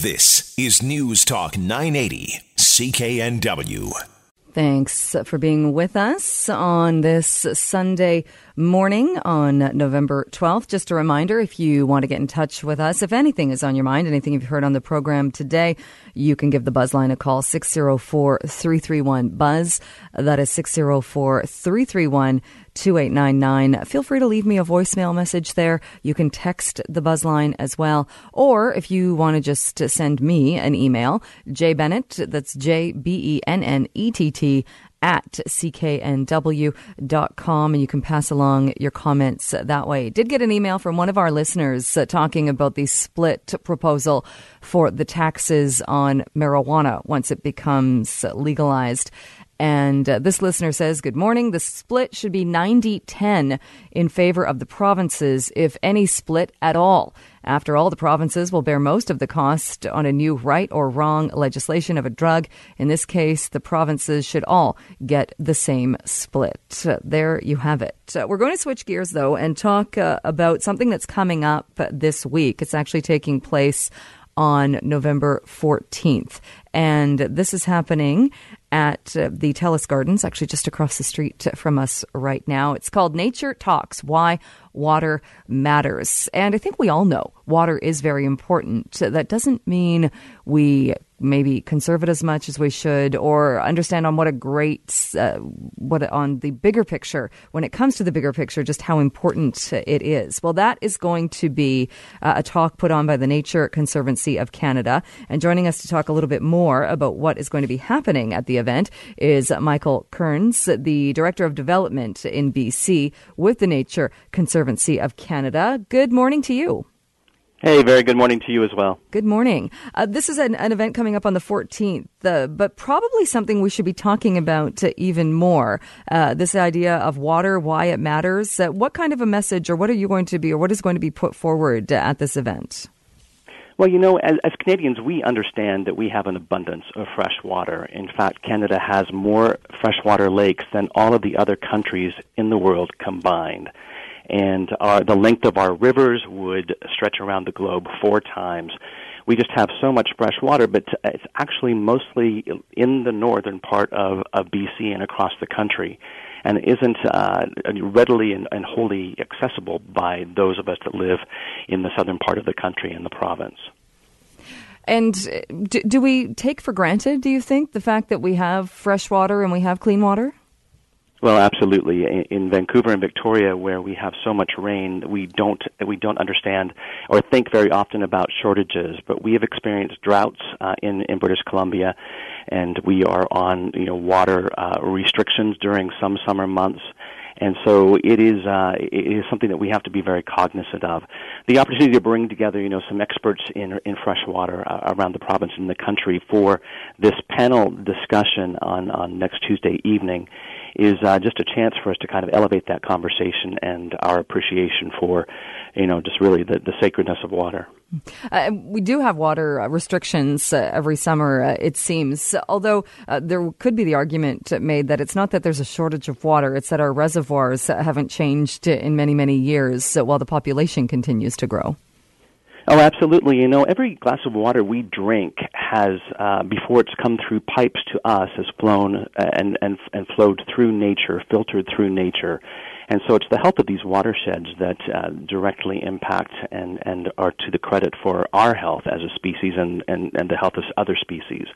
This is News Talk 980, CKNW. Thanks for being with us on this Sunday morning on November 12th. Just a reminder if you want to get in touch with us, if anything is on your mind, anything you've heard on the program today, you can give the Buzzline a call 604 331 Buzz. That is 604 331 2899. Feel free to leave me a voicemail message there. You can text the Buzzline as well. Or if you want to just send me an email, J Bennett, that's J B E N N E T T, at cknw.com and you can pass along your comments that way. Did get an email from one of our listeners uh, talking about the split proposal for the taxes on marijuana once it becomes legalized. And uh, this listener says, Good morning. The split should be 90 10 in favor of the provinces, if any split at all. After all, the provinces will bear most of the cost on a new right or wrong legislation of a drug. In this case, the provinces should all get the same split. Uh, there you have it. Uh, we're going to switch gears, though, and talk uh, about something that's coming up this week. It's actually taking place on November 14th. And this is happening at uh, the Telus Gardens, actually just across the street from us right now. It's called Nature Talks Why Water Matters. And I think we all know water is very important. That doesn't mean we maybe conserve it as much as we should or understand on what a great uh, what on the bigger picture when it comes to the bigger picture just how important it is well that is going to be uh, a talk put on by the nature conservancy of canada and joining us to talk a little bit more about what is going to be happening at the event is michael curnes the director of development in bc with the nature conservancy of canada good morning to you Hey, very good morning to you as well. Good morning. Uh, this is an, an, event coming up on the 14th, uh, but probably something we should be talking about uh, even more. Uh, this idea of water, why it matters. Uh, what kind of a message, or what are you going to be, or what is going to be put forward at this event? Well, you know, as, as Canadians, we understand that we have an abundance of fresh water. In fact, Canada has more freshwater lakes than all of the other countries in the world combined and our, the length of our rivers would stretch around the globe four times. We just have so much fresh water, but it's actually mostly in the northern part of, of BC and across the country, and isn't uh, readily and, and wholly accessible by those of us that live in the southern part of the country and the province. And do, do we take for granted, do you think, the fact that we have fresh water and we have clean water? Well, absolutely. In Vancouver and Victoria, where we have so much rain, we don't we don't understand or think very often about shortages. But we have experienced droughts uh, in in British Columbia, and we are on you know water uh, restrictions during some summer months. And so it is uh, it is something that we have to be very cognizant of. The opportunity to bring together, you know, some experts in in freshwater uh, around the province and the country for this panel discussion on on next Tuesday evening is uh, just a chance for us to kind of elevate that conversation and our appreciation for, you know, just really the, the sacredness of water. Uh, we do have water uh, restrictions uh, every summer, uh, it seems. Although uh, there could be the argument made that it's not that there's a shortage of water, it's that our reservoirs haven't changed in many, many years while the population continues to grow. Oh, absolutely. You know, every glass of water we drink has, uh, before it's come through pipes to us, has flown uh, and, and, and flowed through nature, filtered through nature. And so it's the health of these watersheds that uh, directly impact and, and are to the credit for our health as a species and, and, and the health of other species.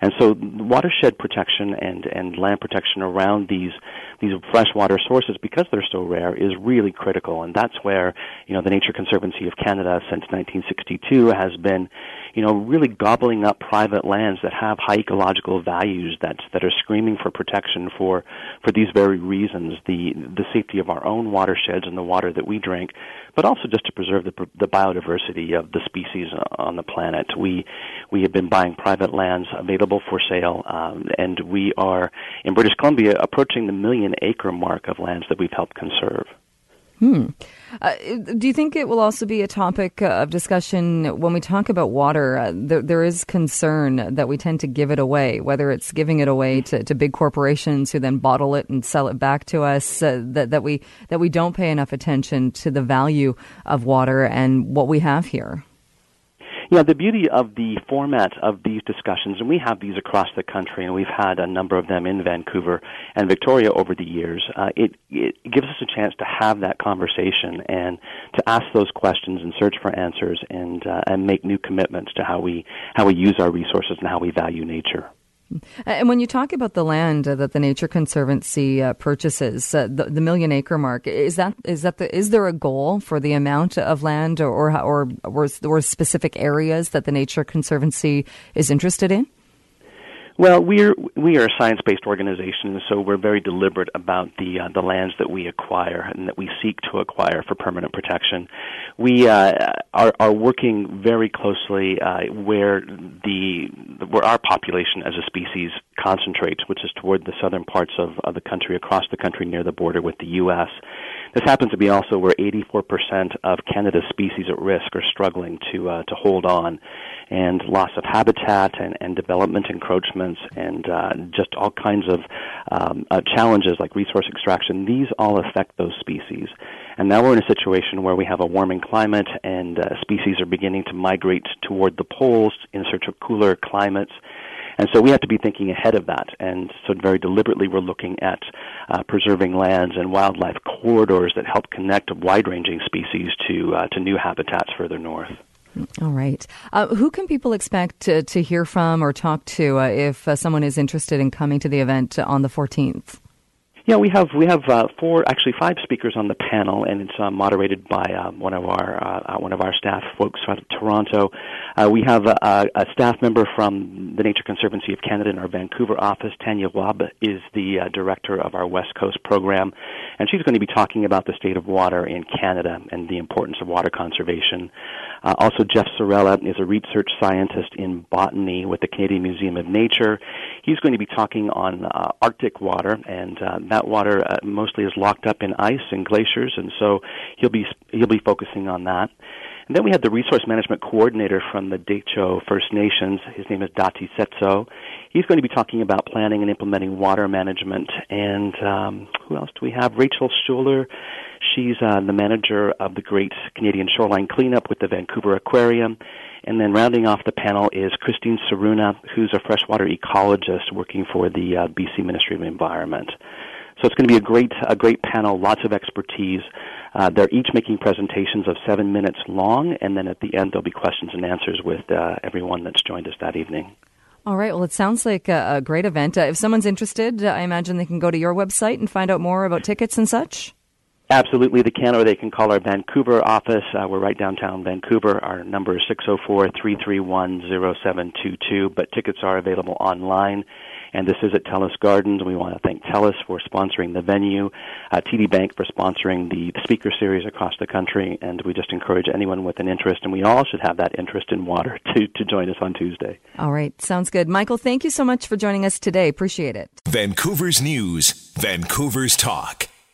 And so watershed protection and, and land protection around these these freshwater sources, because they're so rare, is really critical. And that's where, you know, the Nature Conservancy of Canada since 1962 has been you know, really gobbling up private lands that have high ecological values that that are screaming for protection for for these very reasons, the the safety of our own watersheds and the water that we drink, but also just to preserve the the biodiversity of the species on the planet. We we have been buying private lands available for sale, um, and we are in British Columbia approaching the million acre mark of lands that we've helped conserve. Hmm. Uh, do you think it will also be a topic uh, of discussion when we talk about water? Uh, there, there is concern that we tend to give it away, whether it's giving it away to, to big corporations who then bottle it and sell it back to us. Uh, that that we that we don't pay enough attention to the value of water and what we have here. Yeah, the beauty of the format of these discussions, and we have these across the country, and we've had a number of them in Vancouver and Victoria over the years. Uh, it, it gives us a chance to have that conversation and to ask those questions and search for answers and uh, and make new commitments to how we how we use our resources and how we value nature. And when you talk about the land uh, that the Nature Conservancy uh, purchases, uh, the, the, million acre mark, is that is that the, is there a goal for the amount of land or or or, or specific areas that the Nature Conservancy is interested in? Well, we're we are a science-based organization, so we're very deliberate about the uh, the lands that we acquire and that we seek to acquire for permanent protection. We uh, are are working very closely uh, where the where our population as a species concentrates, which is toward the southern parts of, of the country, across the country near the border with the U.S. This happens to be also where 84% of Canada's species at risk are struggling to uh, to hold on, and loss of habitat and, and development encroachments and uh, just all kinds of um, uh, challenges like resource extraction. These all affect those species. And now we're in a situation where we have a warming climate and uh, species are beginning to migrate toward the poles in search of cooler climates and so we have to be thinking ahead of that. And so very deliberately we're looking at uh, preserving lands and wildlife corridors that help connect wide-ranging species to, uh, to new habitats further north. All right. Uh, who can people expect to, to, hear from or talk to uh, if uh, someone is interested in coming to the event on the 14th? Yeah, we have we have uh, four, actually five speakers on the panel, and it's uh, moderated by uh, one of our one of our staff folks out of Toronto. We have a, a, staff member from the Nature Conservancy of Canada in our Vancouver office. Tanya Wab is the director of our West Coast program, and she's going to be talking about the state of water in Canada and the importance of water conservation. Also, Jeff Saarela is a research scientist in botany with the Canadian Museum of Nature. He's going to be talking on Arctic water and that water uh, mostly is locked up in ice and glaciers, and so he'll be he'll be focusing on that. And then we have the resource management coordinator from the Dehcho First Nations. His name is Dati Setso. He's going to be talking about planning and implementing water management. And um, who else do we have? Rachel Schuler. She's uh, the manager of the Great Canadian Shoreline Cleanup with the Vancouver Aquarium. And then rounding off the panel is Christine Saruna, who's a freshwater ecologist working for the uh, BC Ministry of Environment. So it's going to be a great, a great panel, lots of expertise. Uh, they're each making presentations of seven minutes long, and then at the end there'll be questions and answers with uh, everyone that's joined us that evening. All right. Well, it sounds like a, a great event. Uh, if someone's interested, uh, I imagine they can go to your website and find out more about tickets and such. Absolutely, they can, or they can call our Vancouver office. Uh, we're right downtown Vancouver. Our number is six zero oh four three three one zero seven two two. But tickets are available online and this is at TELUS Gardens. We want to thank TELUS for sponsoring the venue, uh, TD Bank for sponsoring the speaker series across the country, and we just encourage anyone with an interest, and we all should have that interest in water, to, to join us on Tuesday. All right, sounds good. Michael, thank you so much for joining us today. Appreciate it. Vancouver's News, Vancouver's Talk.